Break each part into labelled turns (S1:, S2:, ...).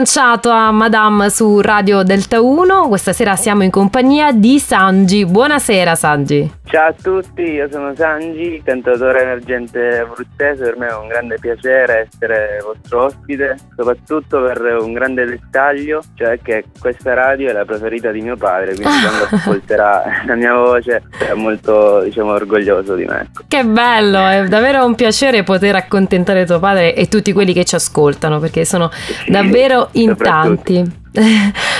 S1: rilanciato a Madame su Radio Delta 1. Questa sera siamo in compagnia di Sanji. Buonasera Sanji.
S2: Ciao a tutti, io sono Sanji, cantautore emergente abruzzese. Per me è un grande piacere essere vostro ospite, soprattutto per un grande dettaglio, cioè che questa radio è la preferita di mio padre, quindi quando ascolterà la mia voce è molto diciamo, orgoglioso di me.
S1: Che bello, è davvero un piacere poter accontentare tuo padre e tutti quelli che ci ascoltano, perché sono sì, davvero in tanti.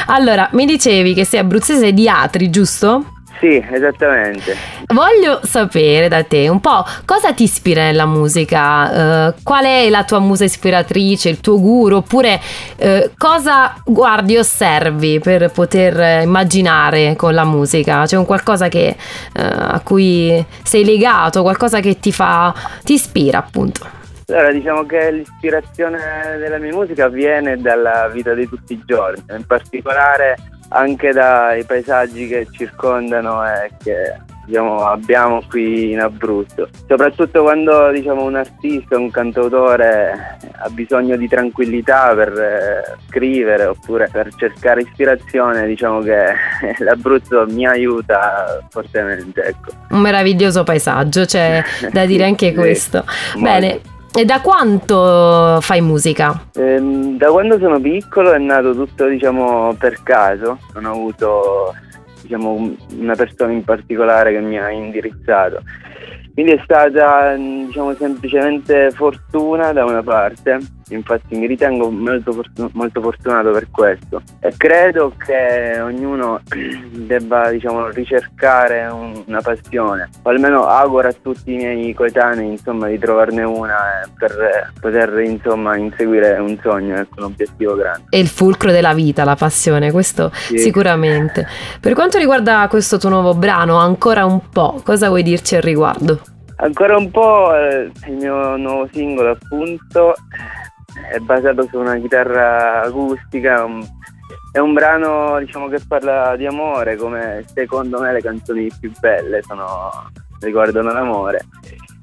S1: allora, mi dicevi che sei abruzzese di Atri, giusto?
S2: Sì, esattamente.
S1: Voglio sapere da te un po' cosa ti ispira nella musica, uh, qual è la tua musa ispiratrice, il tuo guru, oppure uh, cosa guardi e osservi per poter immaginare con la musica? C'è un qualcosa che, uh, a cui sei legato, qualcosa che ti fa, ti ispira appunto?
S2: Allora, diciamo che l'ispirazione della mia musica viene dalla vita di tutti i giorni, in particolare anche dai paesaggi che circondano e che diciamo, abbiamo qui in Abruzzo. Soprattutto quando diciamo, un artista, un cantautore ha bisogno di tranquillità per eh, scrivere oppure per cercare ispirazione, diciamo che l'Abruzzo mi aiuta fortemente. Ecco.
S1: Un meraviglioso paesaggio, c'è da dire anche sì, questo. Bene, e da quanto fai musica?
S2: Ehm, da quando sono piccolo è nato tutto diciamo per caso, non ho avuto diciamo, una persona in particolare che mi ha indirizzato. Quindi è stata diciamo, semplicemente fortuna da una parte, infatti mi ritengo molto, fortun- molto fortunato per questo e credo che ognuno debba diciamo, ricercare un- una passione, o almeno auguro a tutti i miei coetanei insomma, di trovarne una per poter insomma, inseguire un sogno, ecco, un obiettivo grande.
S1: È il fulcro della vita, la passione, questo sì. sicuramente. Per quanto riguarda questo tuo nuovo brano, ancora un po', cosa vuoi dirci al riguardo?
S2: Ancora un po' eh, il mio nuovo singolo appunto è basato su una chitarra acustica, un, è un brano diciamo che parla di amore come secondo me le canzoni più belle sono, riguardano l'amore.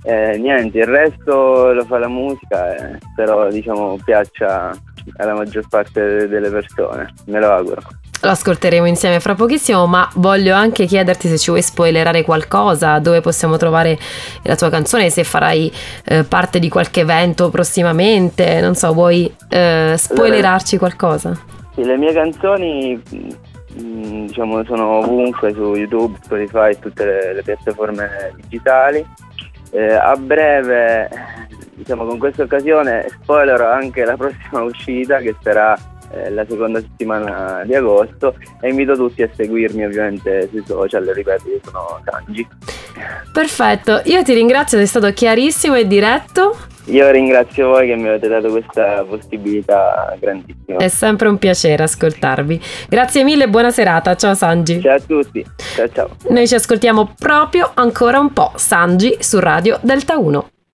S2: Eh, niente, il resto lo fa la musica, eh, però diciamo piaccia alla maggior parte delle persone, me lo auguro.
S1: Lo ascolteremo insieme fra pochissimo, ma voglio anche chiederti se ci vuoi spoilerare qualcosa, dove possiamo trovare la tua canzone, se farai eh, parte di qualche evento prossimamente, non so, vuoi eh, spoilerarci qualcosa?
S2: Sì, le mie canzoni mm, diciamo sono ovunque su YouTube, Spotify e tutte le, le piattaforme digitali. Eh, a breve, diciamo con questa occasione, spoilerò anche la prossima uscita che sarà eh, la seconda settimana di agosto e invito tutti a seguirmi ovviamente sui social, ripeto, io sono Sanji.
S1: Perfetto, io ti ringrazio, sei stato chiarissimo e diretto.
S2: Io ringrazio voi che mi avete dato questa possibilità grandissima.
S1: È sempre un piacere ascoltarvi. Grazie mille e buona serata. Ciao Sanji.
S2: Ciao a tutti. Ciao ciao.
S1: Noi ci ascoltiamo proprio ancora un po'. Sanji su Radio Delta 1.